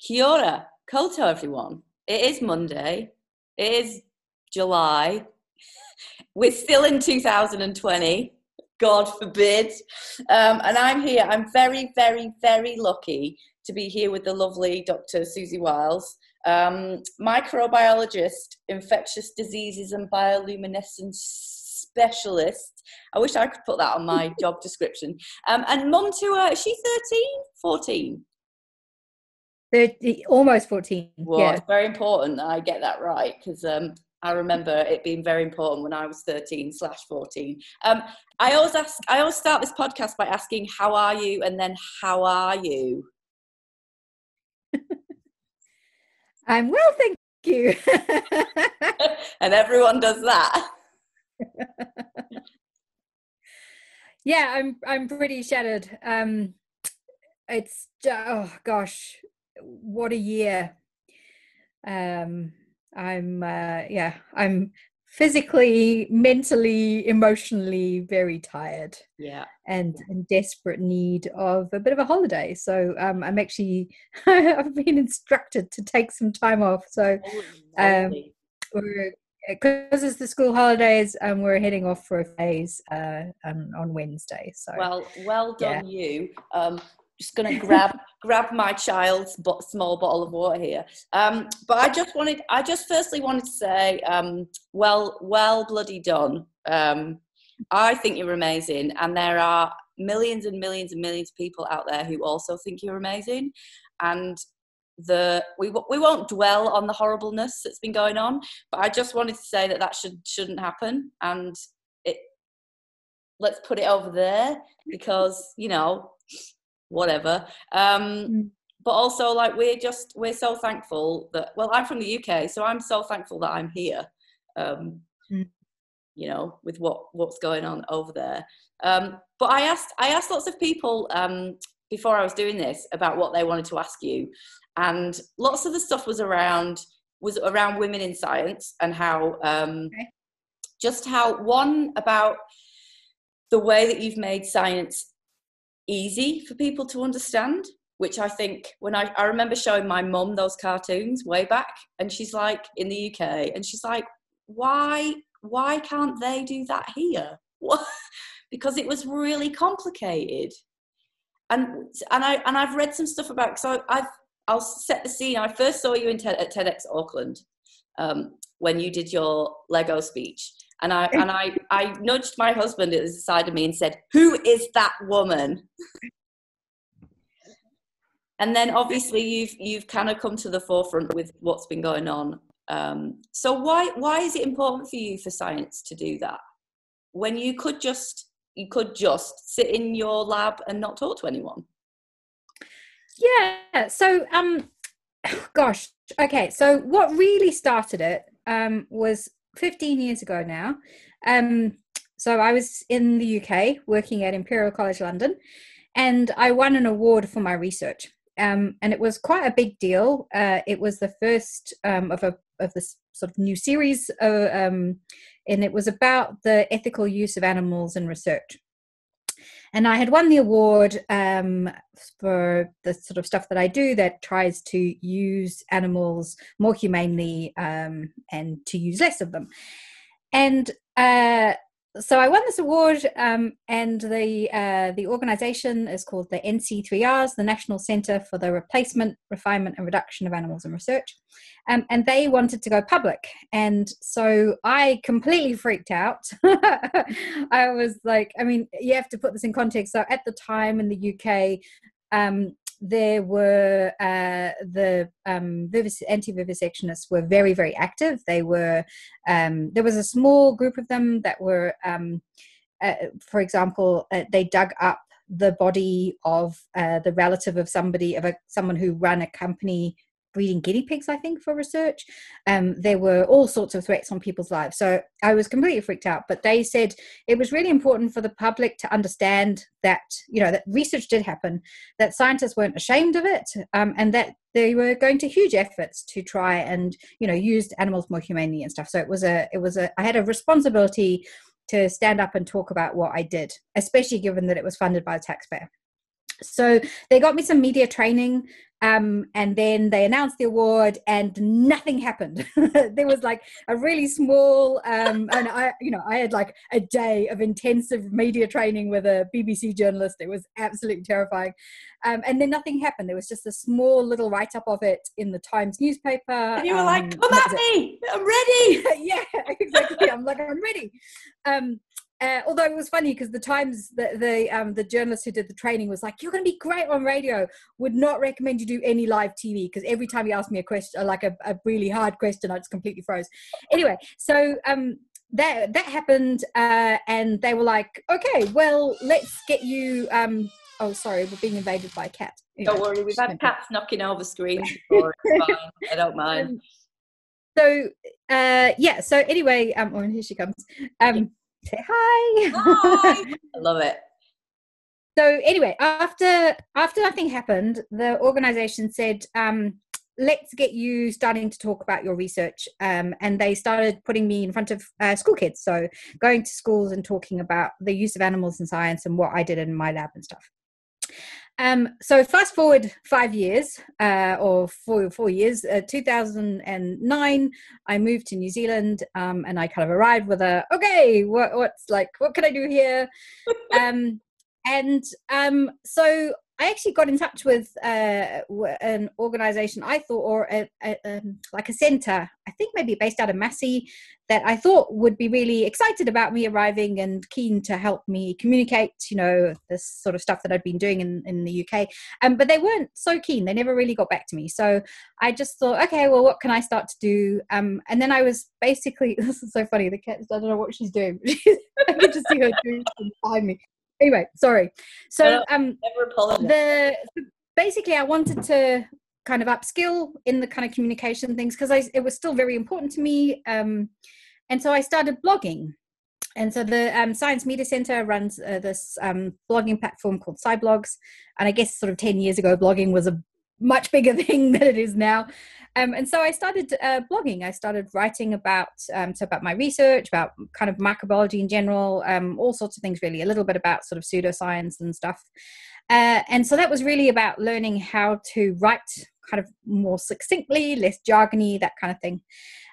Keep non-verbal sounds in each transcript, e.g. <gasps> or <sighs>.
Kia ora, koutou everyone. It is Monday. It is July. <laughs> We're still in 2020. God forbid. Um, and I'm here. I'm very, very, very lucky to be here with the lovely Dr. Siouxsie Wiles, um, microbiologist, infectious diseases and bioluminescence specialist. I wish I could put that on my <laughs> job description. Um, and mum to her, is she 13? 14? 30, almost 14. Well, yeah. it's very important that I get that right because um, I remember it being very important when I was 13 slash 14. Um, I always ask, I always start this podcast by asking, how are you? And then, how are you? <laughs> I'm well, thank you. <laughs> and everyone does that. <laughs> yeah, I'm, I'm pretty shattered. Um, it's, oh gosh, what a year. Um, I'm, uh, yeah, I'm physically, mentally, emotionally very tired. Yeah. And in desperate need of a bit of a holiday. So um, I'm actually, <laughs> I've been instructed to take some time off. So um, we're because it's the school holidays and um, we're heading off for a phase uh, um, on Wednesday. So well, well done yeah. you. Um, just going to grab grab my child's small bottle of water here. Um, but I just wanted, I just firstly wanted to say, um, well, well, bloody done. Um, I think you're amazing, and there are millions and millions and millions of people out there who also think you're amazing, and the we we won't dwell on the horribleness that's been going on, but I just wanted to say that that should shouldn't happen, and it let's put it over there because you know whatever. Um, mm. But also, like, we're just, we're so thankful that, well, I'm from the UK, so I'm so thankful that I'm here, um, mm. you know, with what, what's going on over there. Um, but I asked, I asked lots of people um, before I was doing this about what they wanted to ask you. And lots of the stuff was around, was around women in science and how, um, okay. just how, one, about the way that you've made science easy for people to understand which I think when I, I remember showing my mum those cartoons way back, and she's like in the UK, and she's like, why why can't they do that here? <laughs> Because it was really complicated, and and I and I've read some stuff about. So I've I'll set the scene. I first saw you in at TEDx Auckland um, when you did your Lego speech, and I and I I nudged my husband at the side of me and said, "Who is that woman?" and then obviously you've you've kind of come to the forefront with what's been going on. Um, so why why is it important for you for science to do that when you could just you could just sit in your lab and not talk to anyone? Yeah. So um, <sighs> gosh. Okay. So what really started it um was 15 years ago now. Um, so I was in the UK working at Imperial College London, and I won an award for my research. Um, and it was quite a big deal. Uh, it was the first um, of a of this sort of new series, uh, um, and it was about the ethical use of animals in research and I had won the award um, for the sort of stuff that I do that tries to use animals more humanely um, and to use less of them. And uh, so I won this award, um, and the uh, the organisation is called the NC3Rs, the National Centre for the Replacement, Refinement, and Reduction of Animals in Research, um, and they wanted to go public, and so I completely freaked out. <laughs> I was like, I mean, you have to put this in context. So at the time in the UK, um, there were uh, the um, anti-vivisectionists were very very active. They were um, there was a small group of them that were, um, uh, for example, uh, they dug up the body of uh, the relative of somebody of a someone who ran a company breeding guinea pigs, I think, for research. Um, there were all sorts of threats on people's lives. So I was completely freaked out. But they said it was really important for the public to understand that, you know, that research did happen, that scientists weren't ashamed of it, um, and that they were going to huge efforts to try and, you know, use animals more humanely and stuff. So it was a, it was a, I had a responsibility to stand up and talk about what I did, especially given that it was funded by the taxpayer. So they got me some media training Um, and then they announced the award, and nothing happened. <laughs> there was like a really small, um, and I, you know, I had like a day of intensive media training with a BBC journalist. It was absolutely terrifying. Um, and then nothing happened. There was just a small little write up of it in the Times newspaper. And you were like, um, "Come at me! I'm ready." <laughs> yeah, exactly. I'm like, "I'm ready." Uh, although it was funny because the times that the, um, the journalist who did the training was like you're going to be great on radio. Would not recommend you do any live tv because every time you ask me a question like a, a, really hard question i just completely froze. Anyway so um that that happened uh, and they were like okay well let's get you um oh sorry we're being invaded by a cat. Anyway, don't worry we've had cats knocking over screens <laughs> before i don't mind. <laughs> So uh yeah so anyway um oh, here she comes. Um say hi. Hi. <laughs> I love it. So anyway, after after nothing happened, the organization said, um, let's get you starting to talk about your research. Um, and they started putting me in front of uh, school kids. So going to schools and talking about the use of animals in science and what I did in my lab and stuff. Um, so fast forward five years, uh, or four four years, uh, 2009, I moved to New Zealand, um, and I kind of arrived with a okay, what, what's like, what can I do here? <laughs> um, and um, so I actually got in touch with uh, an organization I thought, or a, a, um, like a center, I think maybe based out of Massey, that I thought would be really excited about me arriving and keen to help me communicate, you know, this sort of stuff that I'd been doing in, in the UK. Um, but they weren't so keen. They never really got back to me. So I just thought, okay, well, what can I start to do? Um, and then I was basically, <laughs> this is so funny. The cat, I don't know what she's doing. <laughs> I can just see her doing behind me anyway, sorry. So um, the basically, I wanted to kind of upskill in the kind of communication things because it was still very important to me. Um, and so I started blogging. And so the um, Science Media Center runs uh, this um, blogging platform called Sciblogs. And I guess sort of 10 years ago, blogging was a much bigger <laughs> thing than it is now. Um, and so I started uh, blogging. I started writing about um, so about my research, about kind of microbiology in general, um, all sorts of things really. A little bit about sort of pseudoscience and stuff. Uh, and so that was really about learning how to write kind of more succinctly, less jargony, that kind of thing.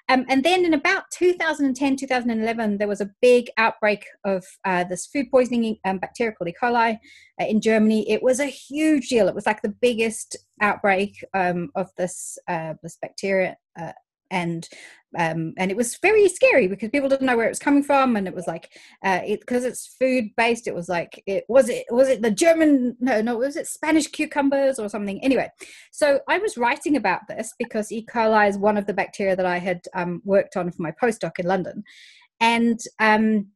Um, and then in about 2010, 2011, there was a big outbreak of uh, this food poisoning um, bacteria called E. coli uh, in Germany. It was a huge deal. It was like the biggest outbreak um, of this uh, this bacteria uh, and um, and it was very scary because people didn't know where it was coming from, and it was like uh, it because it's food based. It was like it was it was it the German no no was it Spanish cucumbers or something. Anyway, so I was writing about this because E. coli is one of the bacteria that I had um, worked on for my postdoc in London, and um,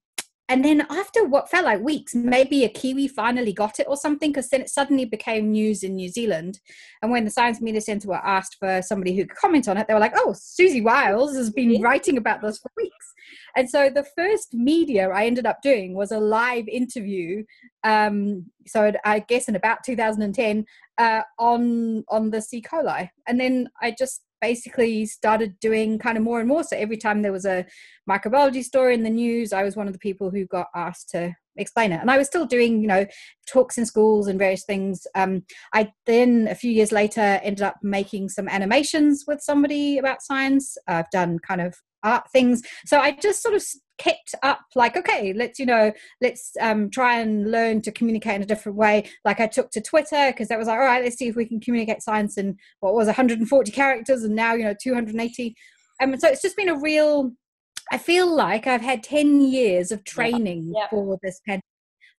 and then after what felt like weeks maybe a kiwi finally got it or something because then it suddenly became news in new zealand. And when the science media centre were asked for somebody who could comment on it they were like oh siouxsie wiles has been writing about this for weeks. And so the first media i ended up doing was a live interview um, so i guess in about 2010 uh, on on the c coli. And then i just basically started doing kind of more and more. So every time there was a microbiology story in the news, I was one of the people who got asked to explain it. And I was still doing, you know, talks in schools and various things. Um, I then, a few years later, ended up making some animations with somebody about science. I've done kind of art things. So I just sort of kept up like okay let's you know let's um, try and learn to communicate in a different way like i took to twitter because that was like all right let's see if we can communicate science in what was 140 characters and now you know 280 um, so it's just been a real i feel like i've had 10 years of training yeah. Yeah. for this pandemic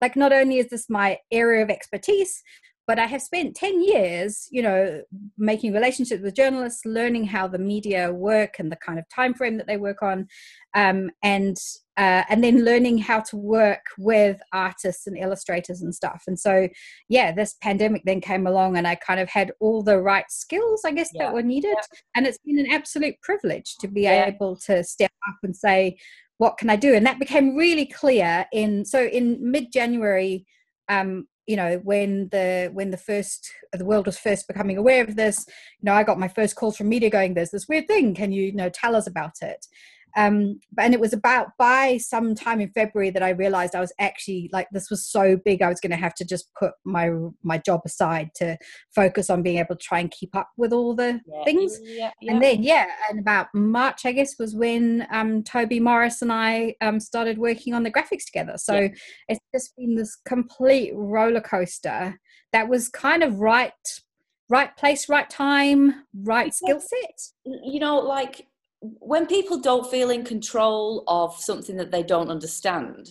like not only is this my area of expertise but I have spent 10 years, you know, making relationships with journalists, learning how the media work and the kind of time frame that they work on, um, and uh, and then learning how to work with artists and illustrators and stuff. And so, yeah, this pandemic then came along, and I kind of had all the right skills, I guess, yeah. that were needed. Yeah. And it's been an absolute privilege to be yeah. able to step up and say, what can I do? And that became really clear in so in mid January. Um, you know when the when the first the world was first becoming aware of this you know i got my first calls from media going there's this weird thing. Can you, you know tell us about it um, and it was about by some time in February that I realized I was actually like this was so big I was going to have to just put my my job aside to focus on being able to try and keep up with all the Yeah, things. yeah, yeah. And then yeah, and about March I guess was when um, Toby Morris and I um, started working on the graphics together. So it's just been this complete roller coaster that was kind of right right place right time right skill set you know like when people don't feel in control of something that they don't understand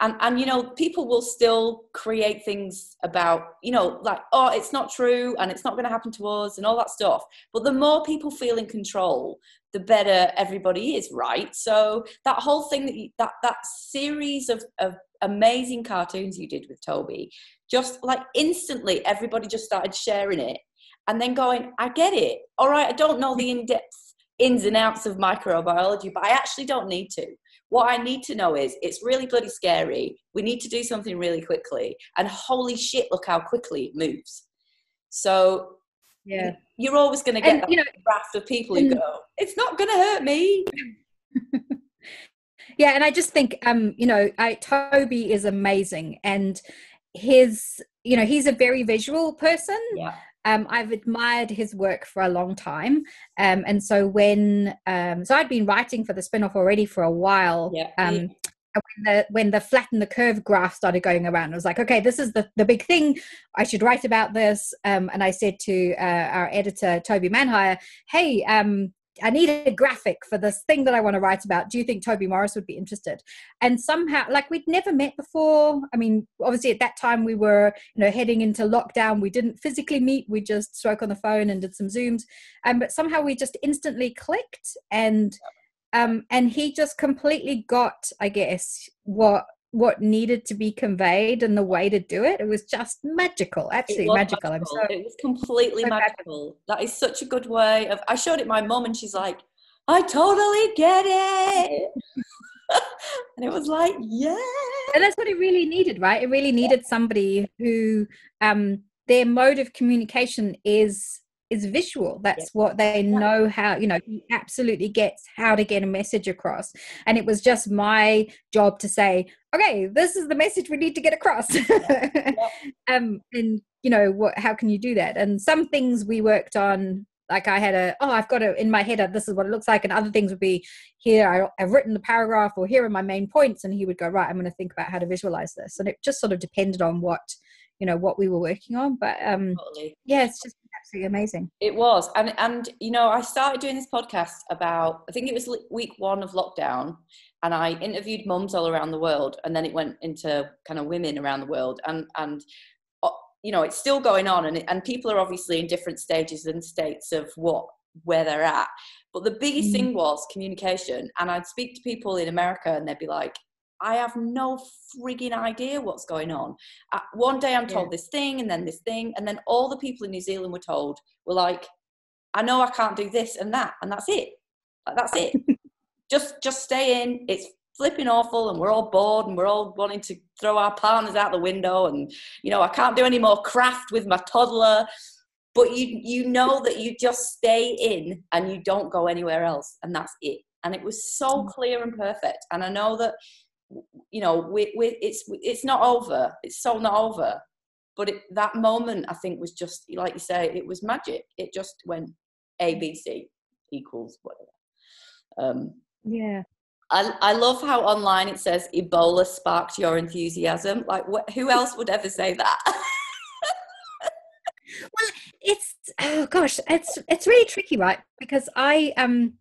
and and you know people will still create things about you know like oh it's not true and it's not going to happen to us and all that stuff. But the more people feel in control the better everybody is right? So that whole thing that you, that that series of of amazing cartoons you did with toby just like instantly everybody just started sharing it and then going i get it. All right i don't know the in-depth ins and outs of microbiology but i actually don't need to. What i need to know is it's really bloody scary. We need to do something really quickly. And holy shit look how quickly it moves. So yeah. you're always going to get And, that you know, raft of people who go it's not going to hurt me. <laughs> Yeah and i just think um you know i toby is amazing and his you know he's a very visual person. Yeah um, I've admired his work for a long time. Um, and so when, um, so I'd been writing for the Spinoff already for a while. Yeah, Um, and when the when the flatten the curve graph started going around, I was like, okay, this is the the big thing. I should write about this. Um, and I said to uh, our editor Toby Manhire, hey, um, I need a graphic for this thing that I want to write about. Do you think Toby Morris would be interested? And somehow, like we'd never met before. I mean, obviously at that time we were, you know, heading into lockdown. We didn't physically meet. We just spoke on the phone and did some zooms. Um, but somehow we just instantly clicked, and um, and he just completely got, I guess, what what needed to be conveyed and the way to do it. It was just magical, absolutely magical. I'm so it was completely so magical. That is such a good way of. I showed it my mum, and she's like, "I totally get it," <laughs> and it was like, "Yeah." and that's what it really needed right it really needed somebody who um their mode of communication is is visual. That's what they know how you know he absolutely gets how to get a message across. And it was just my job to say okay this is the message we need to get across. <laughs> Um and you know what how can you do that? And some things we worked on like I had a oh I've got it in my head uh, this is what it looks like. And other things would be here I, I've written the paragraph or here are my main points. And he would go right I'm going to think about how to visualize this. And it just sort of depended on what you know what we were working on. But um Totally. yeah it's just absolutely amazing It was, and and you know, I started doing this podcast about I think it was week one of lockdown, and I interviewed mums all around the world, and then it went into kind of women around the world, and and uh, you know, it's still going on, and and people are obviously in different stages and states of what where they're at. But the biggest Mm. thing was communication, and I'd speak to people in America, and they'd be like. I have no frigging idea what's going on. Uh, one day I'm told this thing, and then this thing, and then all the people in New Zealand were told were like, I know I can't do this and that, and that's it. Like, that's it. <laughs> just just stay in. It's flipping awful, and we're all bored, and we're all wanting to throw our partners out the window, and you know I can't do any more craft with my toddler. But you you know that you just stay in and you don't go anywhere else, and that's it. And it was so clear and perfect. And I know that you know we, we it's it's not over. It's so not over. But it, that moment i think was just like you say it was magic. It just went a b c equals whatever. Um yeah. I, I love how online it says ebola sparked your enthusiasm. Like wh- who else would ever say that? <laughs> Well, it's oh gosh it's it's really tricky right? Because i um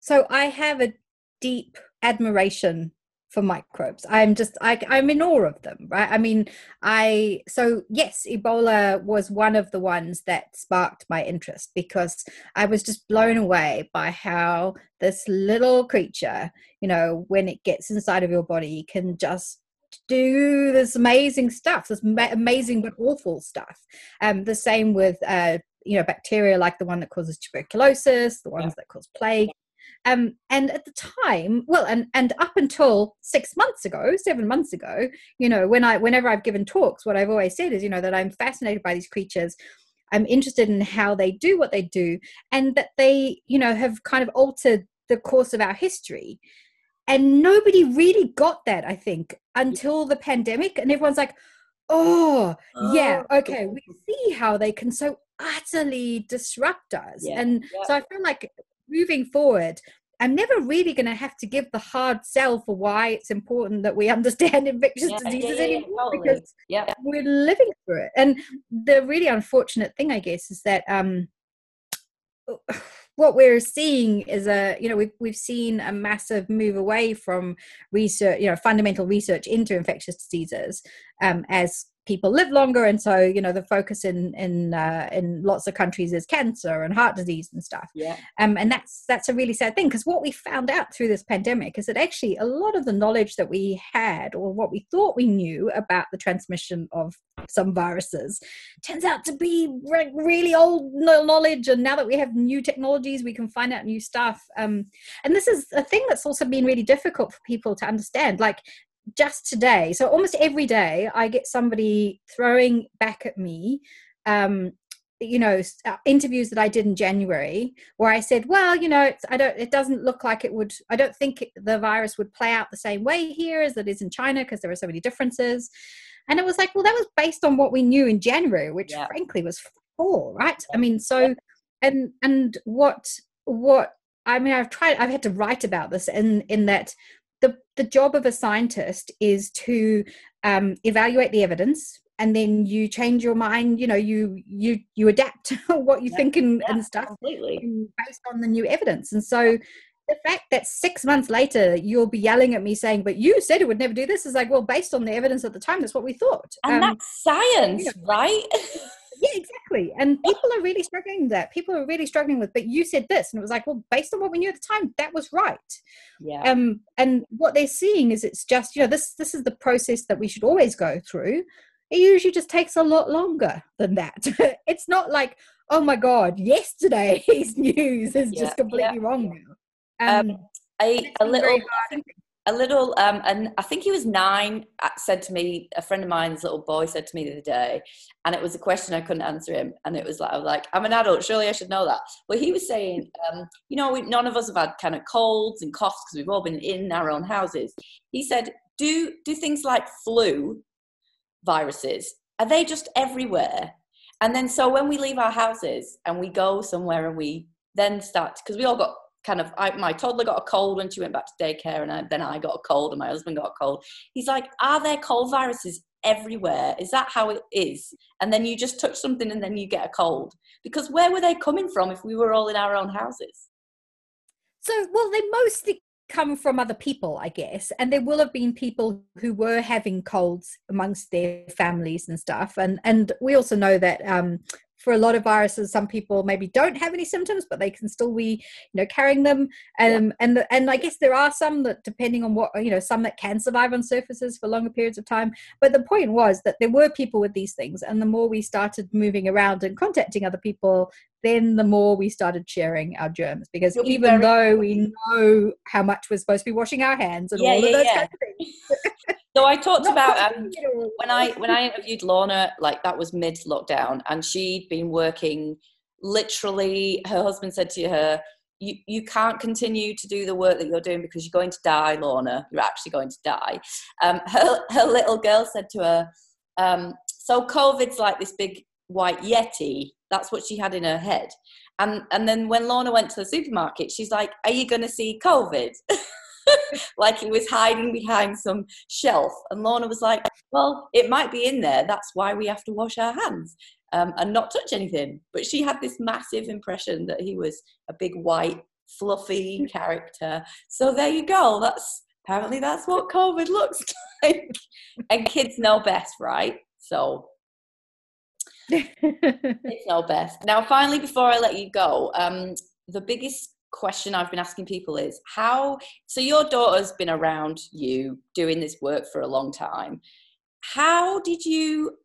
so i have a deep admiration for microbes. I'm just I, i'm in awe of them right? I mean i so yes ebola was one of the ones that sparked my interest because i was just blown away by how this little creature you know when it gets inside of your body can just do this amazing stuff this ma- amazing but awful stuff. Um the same with uh you know bacteria like the one that causes tuberculosis the ones Yeah. that cause plague um and at the time well and and up until six months ago seven months ago you know when i whenever i've given talks what i've always said is you know that i'm fascinated by these creatures i'm interested in how they do what they do and that they you know have kind of altered the course of our history. And nobody really got that, I think, until the pandemic. And everyone's like, oh, oh. yeah, okay, we see how they can so utterly disrupt us. Yeah. And yeah. so I feel like moving forward, I'm never really going to have to give the hard sell for why it's important that we <laughs> understand infectious yeah, diseases yeah, yeah, anymore totally. because we're living through it. And the really unfortunate thing, I guess, is that um, <sighs> what we're seeing is a you know we've we've seen a massive move away from research you know fundamental research into infectious diseases um, as people live longer and so you know the focus in in uh, in lots of countries is cancer and heart disease and stuff. Yeah. Um and that's that's a really sad thing because what we found out through this pandemic is that actually a lot of the knowledge that we had or what we thought we knew about the transmission of some viruses turns out to be re- really old knowledge. And now that we have new technologies we can find out new stuff. Um and this is a thing that's also been really difficult for people to understand. Like just today so almost every day i get somebody throwing back at me um you know uh, interviews that i did in january where i said well you know i don't it doesn't look like it would i don't think the virus would play out the same way here as it is in china because there are so many differences. And it was like well that was based on what we knew in january which yeah. frankly was full right? I mean so and and what what i mean i've tried i've had to write about this in in that the, job of a scientist is to um, evaluate the evidence and then you change your mind you know you you you adapt <laughs> what you yeah, think and, yeah, and stuff completely. based on the new evidence. And so the fact that six months later you'll be yelling at me saying but you said it would never do this is like well based on the evidence at the time that's what we thought. And um, that's science you know, right <laughs> yeah exactly. And people are really struggling with that people are really struggling with but you said this and it was like well based on what we knew at the time that was right. Yeah. Um and what they're seeing is it's just you know this this is the process that we should always go through. It usually just takes a lot longer than that. <laughs> It's not like oh my god yesterday's <laughs> news is yeah, just completely yeah. wrong now. Um, um a, a little a little um and i think he was nine uh, said to me a friend of mine's little boy said to me the other day and it was a question i couldn't answer him and it was like i was like i'm an adult surely i should know that. Well he was saying um you know we, none of us have had kind of colds and coughs because we've all been in our own houses. He said do do things like flu viruses are they just everywhere? And then so when we leave our houses and we go somewhere and we then start because we all got kind of I, my toddler got a cold when she went back to daycare and I, then i got a cold and my husband got a cold. He's like are there cold viruses everywhere? Is that how it is? And then you just touch something and then you get a cold. Because where were they coming from if we were all in our own houses? So well they mostly come from other people i guess and there will have been people who were having colds amongst their families and stuff. And and we also know that um for a lot of viruses some people maybe don't have any symptoms but they can still be you know carrying them. Um, yeah. and the, and i guess there are some that depending on what you know some that can survive on surfaces for longer periods of time. But the point was that there were people with these things and the more we started moving around and contacting other people then the more we started sharing our germs. Because You'll even be though we know how much we're supposed to be washing our hands and yeah, all yeah, of those yeah. kind of things <laughs> So I talked about um, when I when I interviewed Lorna, like that was mid lockdown, and she'd been working. Literally, her husband said to her, "You you can't continue to do the work that you're doing because you're going to die, Lorna. You're actually going to die." Um, her her little girl said to her, um, "So COVID's like this big white yeti." That's what she had in her head. And and then when Lorna went to the supermarket, she's like, "Are you going to see COVID?" <laughs> <laughs> like he was hiding behind some shelf. And Lorna was like, Well, it might be in there. That's why we have to wash our hands um, and not touch anything. But she had this massive impression that he was a big white, fluffy character. So there you go. That's apparently that's what COVID looks <laughs> like. and kids know best, right? So <laughs> it's know best. Now, finally, before I let you go, um, the biggest question I've been asking people is how so your daughter's been around you doing this work for a long time. How did you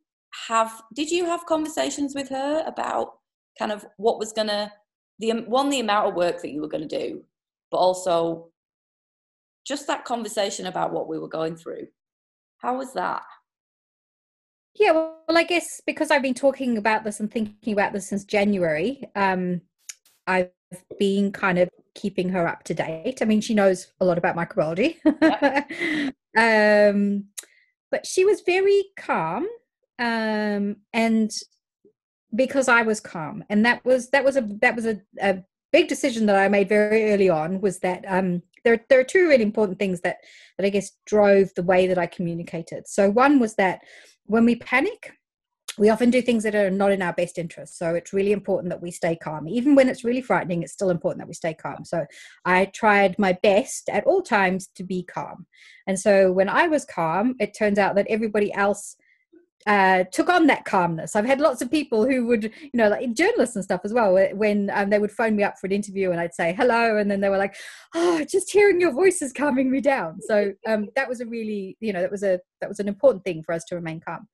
have did you have conversations with her about kind of what was going to the one the amount of work that you were going to do but also just that conversation about what we were going through. How was that? Yeah, well, I guess because I've been talking about this and thinking about this since January, um, I've been kind of keeping her up to date. I mean, she knows a lot about microbiology. <laughs> um, but she was very calm. Um, and because I was calm. And that was that was a that was a, a big decision that I made very early on was that um there there are two really important things that that I guess drove the way that I communicated. So one was that when we panic, we often do things that are not in our best interest. So it's really important that we stay calm. Even when it's really frightening, it's still important that we stay calm. So I tried my best at all times to be calm. And so when I was calm, it turns out that everybody else uh, took on that calmness. I've had lots of people who would, you know, like journalists and stuff as well, when um, they would phone me up for an interview and I'd say hello, and then they were like, "Oh, just hearing your voice is calming me down." So um, that was a really, you know, that was a that was an important thing for us to remain calm.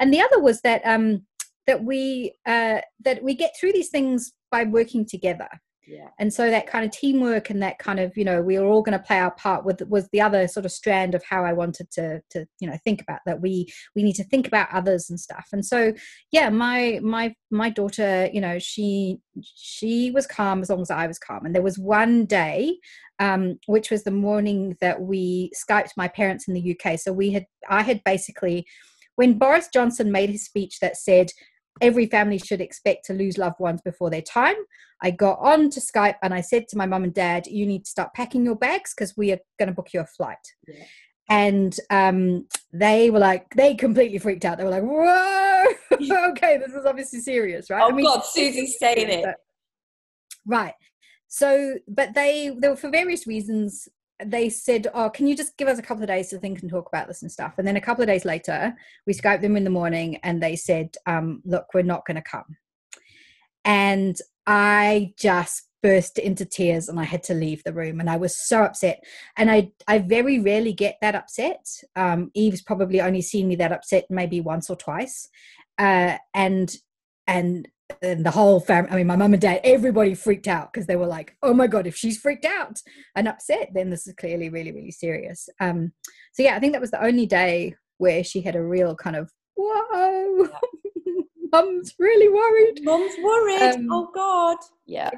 And the other was that um, that we uh, that we get through these things by working together yeah. and so that kind of teamwork and that kind of you know we are all going to play our part with was the other sort of strand of how i wanted to to you know think about that we we need to think about others and stuff. And so yeah my my my daughter you know she she was calm as long as i was calm. And there was one day um, which was the morning that we skyped my parents in the uk so we had i had basically when boris johnson made his speech that said every family should expect to lose loved ones before their time. I got on to Skype and I said to my mum and dad, you need to start packing your bags because we are going to book you a flight. Yeah. And um, they were like, they completely freaked out. They were like, whoa, <laughs> <laughs> okay, this is obviously serious, right? Oh, I mean, God, Siouxsie's saying it. right. So, but they, they were for various reasons, they said, "Oh, can you just give us a couple of days to think and talk about this and stuff?" And then a couple of days later, we Skyped them in the morning, and they said, um, "Look, we're not going to come." And I just burst into tears, and I had to leave the room, and I was so upset. And I, I very rarely get that upset. Um, Eve's probably only seen me that upset maybe once or twice, uh, and and and the whole family i mean my mum and dad everybody freaked out because they were like oh my god if she's freaked out and upset then this is clearly really really serious. Um so yeah i think that was the only day where she had a real kind of whoa <laughs> mum's really worried. Mum's worried. Um, oh god. yeah.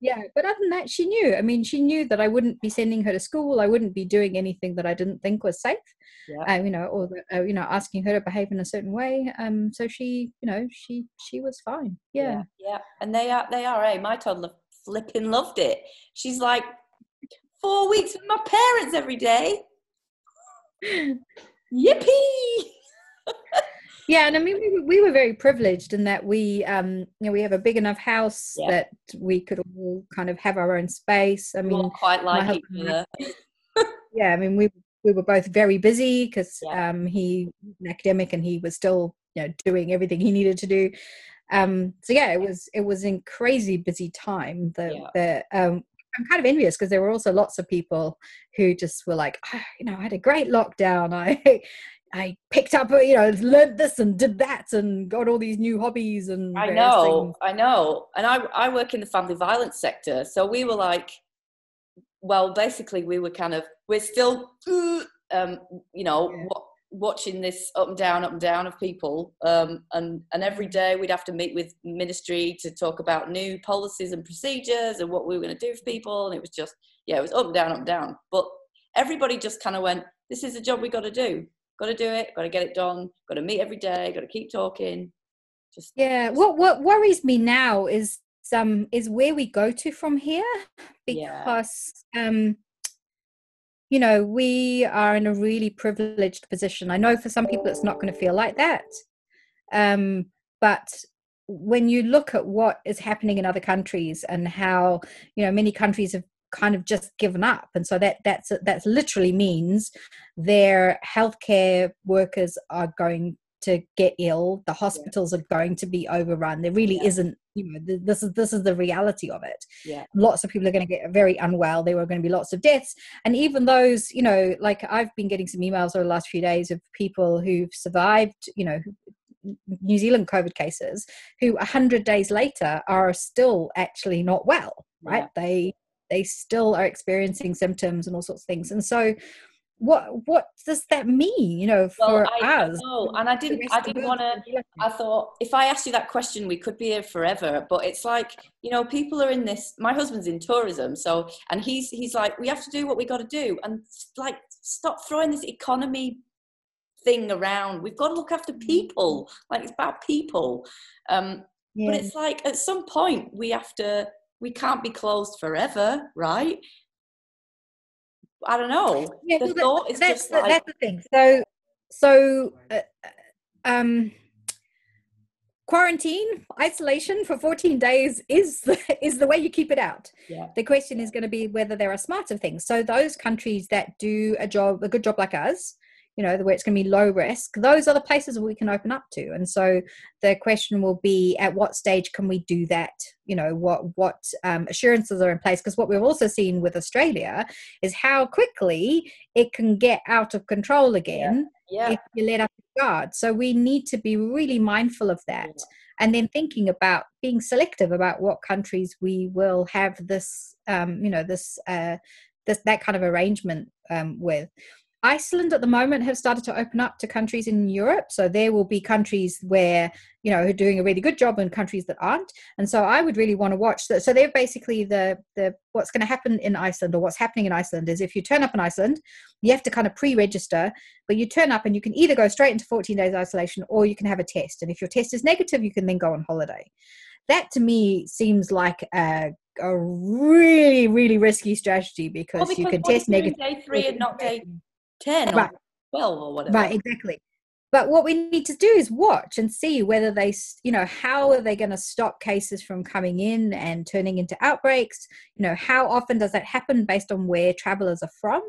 yeah but other than that she knew. I mean she knew that i wouldn't be sending her to school. I wouldn't be doing anything that i didn't think was safe. Yeah. Uh, you know or uh, you know asking her to behave in a certain way. Um so she you know she she was fine. Yeah. Yeah, yeah. and they are they are eh? my toddler flipping loved it. She's like four weeks with my parents every day. <laughs> Yippee yeah and i mean we, we were very privileged in that we um you know we have a big enough house yeah. that we could all kind of have our own space i mean quite like yeah i mean we we were both very busy because yeah. um he was an academic and he was still you know doing everything he needed to do um so yeah it was it was in crazy busy time the yeah. the um I'm kind of envious because there were also lots of people who just were like, oh, you know, I had a great lockdown. <laughs> I I picked up, you know, learned this and did that and got all these new hobbies and I know. I know. And I, I work in the family violence sector. So we were like, well, basically we were kind of, we're still, <clears throat> um, you know, yeah. watching this up and down, up and down of people. Um, and, and every day we'd have to meet with ministry to talk about new policies and procedures and what we were going to do for people. And it was just, yeah, it was up and down, up and down. But everybody just kind of went, this is the job we got to do got to do it got to get it done got to meet every day got to keep talking just yeah what what worries me now is um is where we go to from here because yeah. um you know we are in a really privileged position i know for some people it's not going to feel like that um but when you look at what is happening in other countries and how you know many countries have kind of just given up. And so that that's that's literally means their healthcare workers are going to get ill. The hospitals yeah. are going to be overrun. There really yeah. isn't you know this is this is the reality of it. Yeah. Lots of people are going to get very unwell. There are going to be lots of deaths. And even those you know like i've been getting some emails over the last few days of people who've survived you know New Zealand COVID cases who 100 days later are still actually not well, right? They they still are experiencing symptoms and all sorts of things. And so what what does that mean you know for well, I, us know, and i didn't i didn't want to i thought if i asked you that question we could be here forever but it's like you know people are in this my husband's in tourism so and he's he's like we have to do what we got to do and like stop throwing this economy thing around we've got to look after mm. people like it's about people um yeah. but it's like at some point we have to we can't be closed forever right I don't know. Yeah, the well, thought that, is that's just the, like... that's the thing. So, so, uh, um, quarantine isolation for 14 days is <laughs> the, is the way you keep it out yeah. the question is going to be whether there are smarter things so those countries that do a job a good job like us you know where it's going to be low risk those are the places we can open up to and so the question will be at what stage can we do that you know what what um, assurances are in place because what we've also seen with australia is how quickly it can get out of control again yeah. Yeah. if you let up the guard so we need to be really mindful of that yeah. and then thinking about being selective about what countries we will have this um, you know this uh, this that kind of arrangement um, with Iceland at the moment have started to open up to countries in Europe. So there will be countries where, you know, are doing a really good job and countries that aren't. And so I would really want to watch that. So they're basically the the what's going to happen in Iceland or what's happening in Iceland is if you turn up in Iceland, you have to kind of pre-register, but you turn up and you can either go straight into 14 days isolation or you can have a test. And if your test is negative, you can then go on holiday. That to me seems like a a really really risky strategy because, well, because you can test negative day three and not day <laughs> 10 right. or 12 or whatever. Right, exactly. But what we need to do is watch and see whether they, you know, how are they going to stop cases from coming in and turning into outbreaks? You know, how often does that happen based on where travelers are from?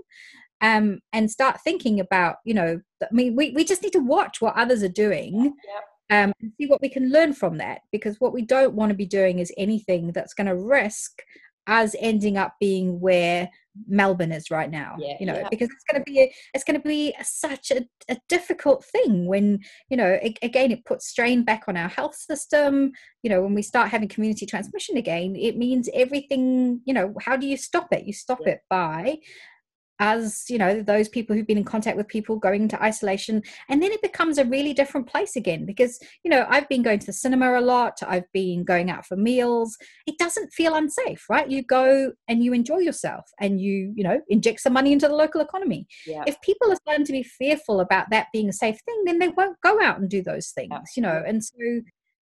Um, and start thinking about, you know, I mean, we, we just need to watch what others are doing. Yep. Um, and see what we can learn from that because what we don't want to be doing is anything that's going to risk us ending up being where Melbourne is right now. Yeah, you know, yeah. because it's going to be a, it's going to be a, such a, a, difficult thing when you know it, again it puts strain back on our health system. You know, when we start having community transmission again, it means everything. You know, how do you stop it? You stop yeah. it by as you know those people who've been in contact with people going into isolation and then it becomes a really different place again because you know i've been going to the cinema a lot i've been going out for meals it doesn't feel unsafe right you go and you enjoy yourself and you you know inject some money into the local economy yeah. if people are starting to be fearful about that being a safe thing then they won't go out and do those things yeah. you know and so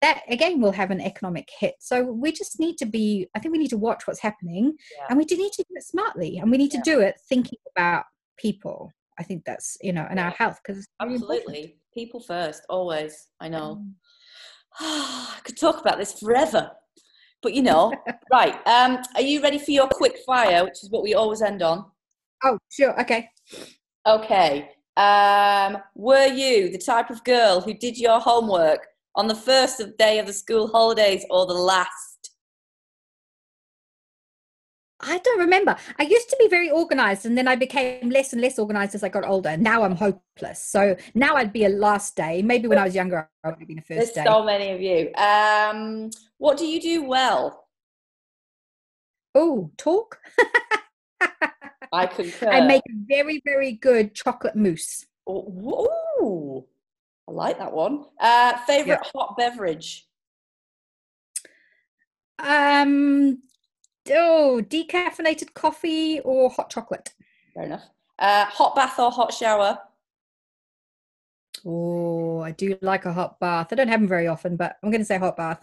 that again will have an economic hit. So we just need to be, I think we need to watch what's happening yeah. and we do need to do it smartly and we need to do it thinking about people. I think that's, you know, and yeah. our health because absolutely people first, always. I know. Mm. <sighs> I could talk about this forever, but you know, <laughs> right. Um, are you ready for your quick fire, which is what we always end on? Oh, sure. Okay. Okay. Um, were you the type of girl who did your homework on the first of day of the school holidays or the last? I don't remember. I used to be very organized and then I became less and less organized as I got older. Now I'm hopeless. So now I'd be a last day. Maybe when I was younger, I would have been a first There's day. so many of you. Um, what do you do well? Oh, talk. <laughs> I concur. I make very, very good chocolate mousse. Oh, I like that one. Uh, favorite yeah. hot beverage? Um, oh, decaffeinated coffee or hot chocolate. Fair enough. Uh, hot bath or hot shower? Oh, I do like a hot bath. I don't have them very often, but I'm going to say hot bath.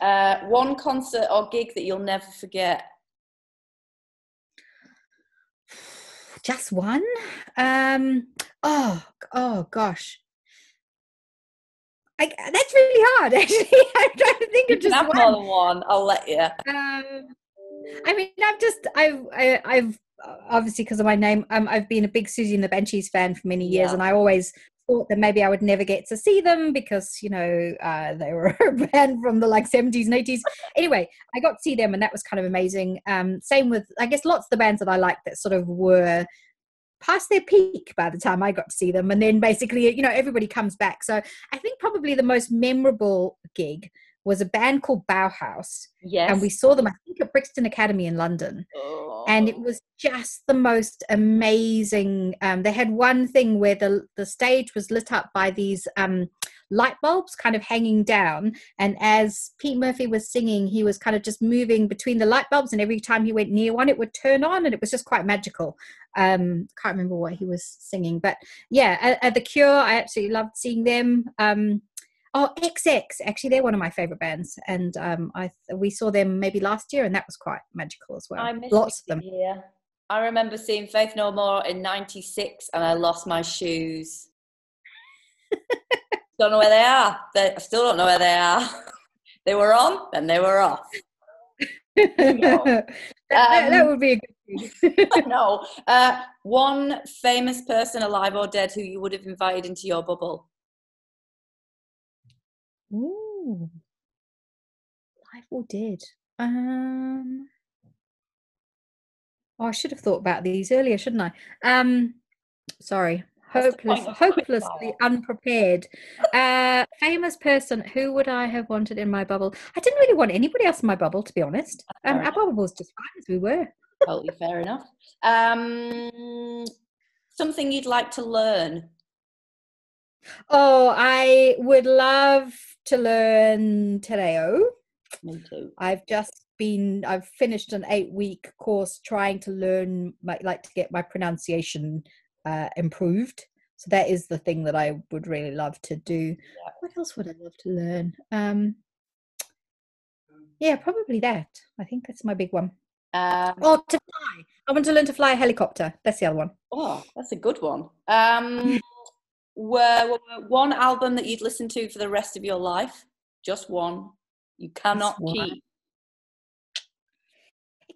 Uh, one concert or gig that you'll never forget? <sighs> Just one? Um, oh, oh gosh. I, that's really hard, <laughs> actually. I'm trying to think you of just have one. more than one. I'll let you. Um, I mean, I've just, I've, I, have i have obviously because of my name, um, I've been a big Siouxsie and the Banshees fan for many years, yeah. and I always thought that maybe I would never get to see them because you know uh, they were <laughs> a band from the like 70s and 80s. Anyway, I got to see them, and that was kind of amazing. Um, same with, I guess, lots of the bands that I liked that sort of were past their peak by the time I got to see them. And then basically, you know, everybody comes back. So I think probably the most memorable gig was a band called Bauhaus. Yes. And we saw them, I think, at Brixton Academy in London. Oh. and it was just the most amazing. Um, they had one thing where the the stage was lit up by these um, light bulbs kind of hanging down, and as Pete Murphy was singing, he was kind of just moving between the light bulbs, and every time he went near one, it would turn on, and it was just quite magical. Um, can't remember what he was singing, but yeah, at, at the Cure, I absolutely loved seeing them. Um, Oh, XX. Actually, they're one of my favorite bands, and um, I we saw them maybe last year, and that was quite magical as well. I missed Lots of them. Yeah, I remember seeing Faith No More in '96, and I lost my shoes. <laughs> don't know where they are. They, I still don't know where they are. <laughs> they were on, and they were off. <laughs> that, that, that Um, would be a good thing. <laughs> no. Uh, one famous person, alive or dead, who you would have invited into your bubble. Ooh. Live or dead? Um. Oh, I should have thought about these earlier, shouldn't I? Um. Sorry. Hopeless, point of quick hopelessly unprepared. Uh, famous person. Who would I have wanted in my bubble? I didn't really want anybody else in my bubble, to be honest. Um, our bubble was just fine as we were. Totally fair enough. Um, something you'd like to learn. Oh, I would love to learn te reo. Me too. I've just been I've finished an 8 week course trying to learn my like to get my pronunciation uh improved. So that is the thing that I would really love to do. What else would I love to learn? Um yeah, probably that. I think that's my big one. Um, Oh, to fly. I want to learn to fly a helicopter. That's the other one. oh, that's a good one. Um, <laughs> were, were one album that you'd listen to for the rest of your life? Just one. You cannot one.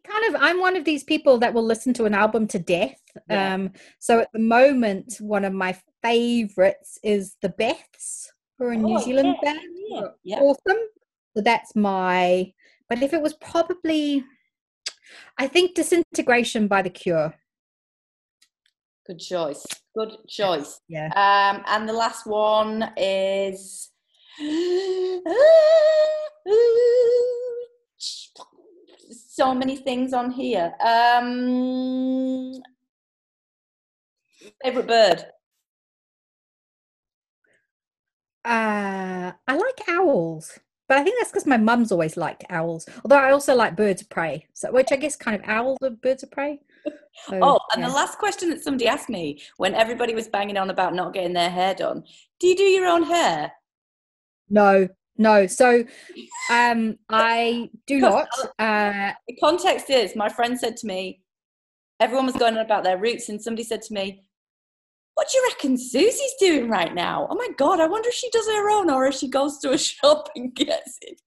Kind of i'm one of these people that will listen to an album to death Yeah. um so at the moment one of my favorites is the beths who are a new Oh, zealand yeah, band yeah, yeah. awesome so that's my but if it was probably i think disintegration by the cure Good choice. Good choice. yeah Um, and the last one is. <gasps> So many things on here. Um, favorite bird. uh i like owls but i think that's because my mum's always liked owls although i also like birds of prey so which i guess kind of owls are birds of prey <laughs> So, Oh, and yeah. the last question that somebody asked me when everybody was banging on about not getting their hair done: Do you do your own hair? No, no. So um I do <laughs> not. Uh The context is my friend said to me, everyone was going on about their roots, and somebody said to me, What do you reckon Siouxsie's doing right now? Oh my God, I wonder if she does her own or if she goes to a <laughs> shop and gets it.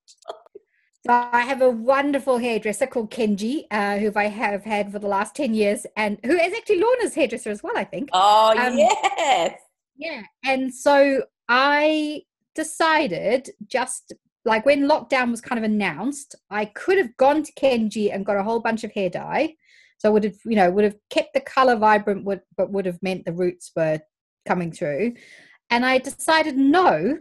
so I have a wonderful hairdresser called Kenji, uh, who I have had for the last 10 years and who is actually Lorna's hairdresser as well, I think. Oh, Um, yes. Yeah. And so I decided just like when lockdown was kind of announced, I could have gone to Kenji and got a whole bunch of hair dye. So I would have, you know, would have kept the color vibrant, would, but would have meant the roots were coming through. And I decided no,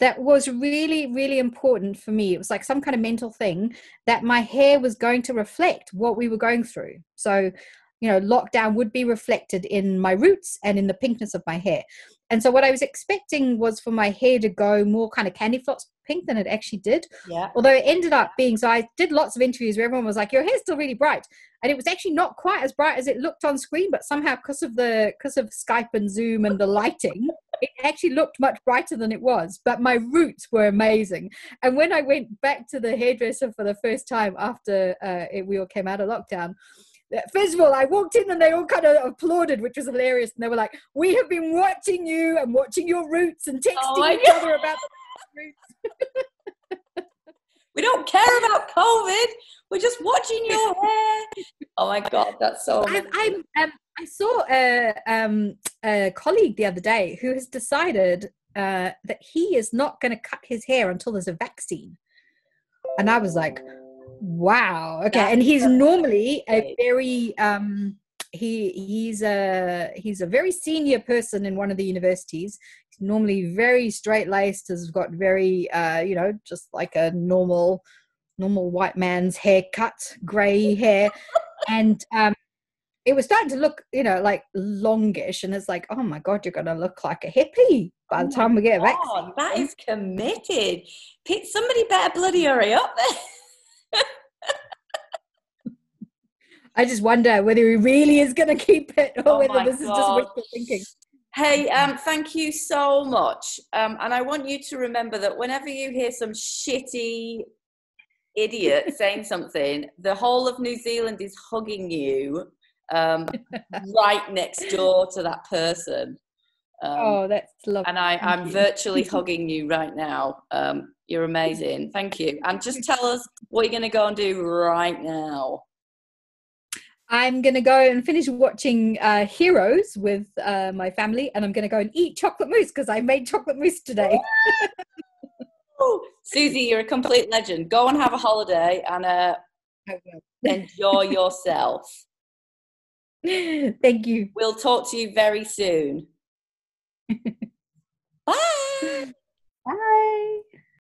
that was really, really important for me. It was like some kind of mental thing that my hair was going to reflect what we were going through. So, you know, lockdown would be reflected in my roots and in the pinkness of my hair. And so, what I was expecting was for my hair to go more kind of candy floss pink than it actually did. Yeah. Although it ended up being so, I did lots of interviews where everyone was like, "Your hair's still really bright," and it was actually not quite as bright as it looked on screen. But somehow, because of the because of Skype and Zoom and the lighting, it actually looked much brighter than it was. But my roots were amazing. And when I went back to the hairdresser for the first time after uh, it, we all came out of lockdown. First of all, I walked in and they all kind of applauded, which was hilarious. And they were like, "We have been watching you and watching your roots and texting Oh each other about the roots." <laughs> We don't care about COVID. We're just watching your <laughs> hair. Oh my God, that's so. I, um, I saw a, um, a colleague the other day who has decided uh, that he is not going to cut his hair until there's a vaccine. And I was like, wow. Okay. And he's normally a very, um, he he's a he's a very senior person in one of the universities. He's normally very straight laced, has got very uh, you know, just like a normal normal white man's haircut, grey hair. <laughs> and um, it was starting to look, you know, like longish, and it's like, oh my god, you're gonna look like a hippie by the Oh time we get back. That is committed. Pete, somebody better bloody hurry up there. <laughs> I just wonder whether he really is going to keep it or Oh whether this is just God. wishful thinking. Hey, um, thank you so much. Um, and I want you to remember that whenever you hear some shitty idiot <laughs> saying something, the whole of New Zealand is hugging you um, right next door to that person. Um, Oh, that's lovely. and I, I'm virtually <laughs> hugging you right now. You're amazing. Thank you. And just tell us what you're going to go and do right now. I'm going to go and finish watching uh, Heroes with uh, my family, and I'm going to go and eat chocolate mousse because I made chocolate mousse today. Siouxsie, you're a complete legend. Go and have a holiday and uh, enjoy <laughs> yourself. Thank you. We'll talk to you very soon. <laughs> Bye. Bye.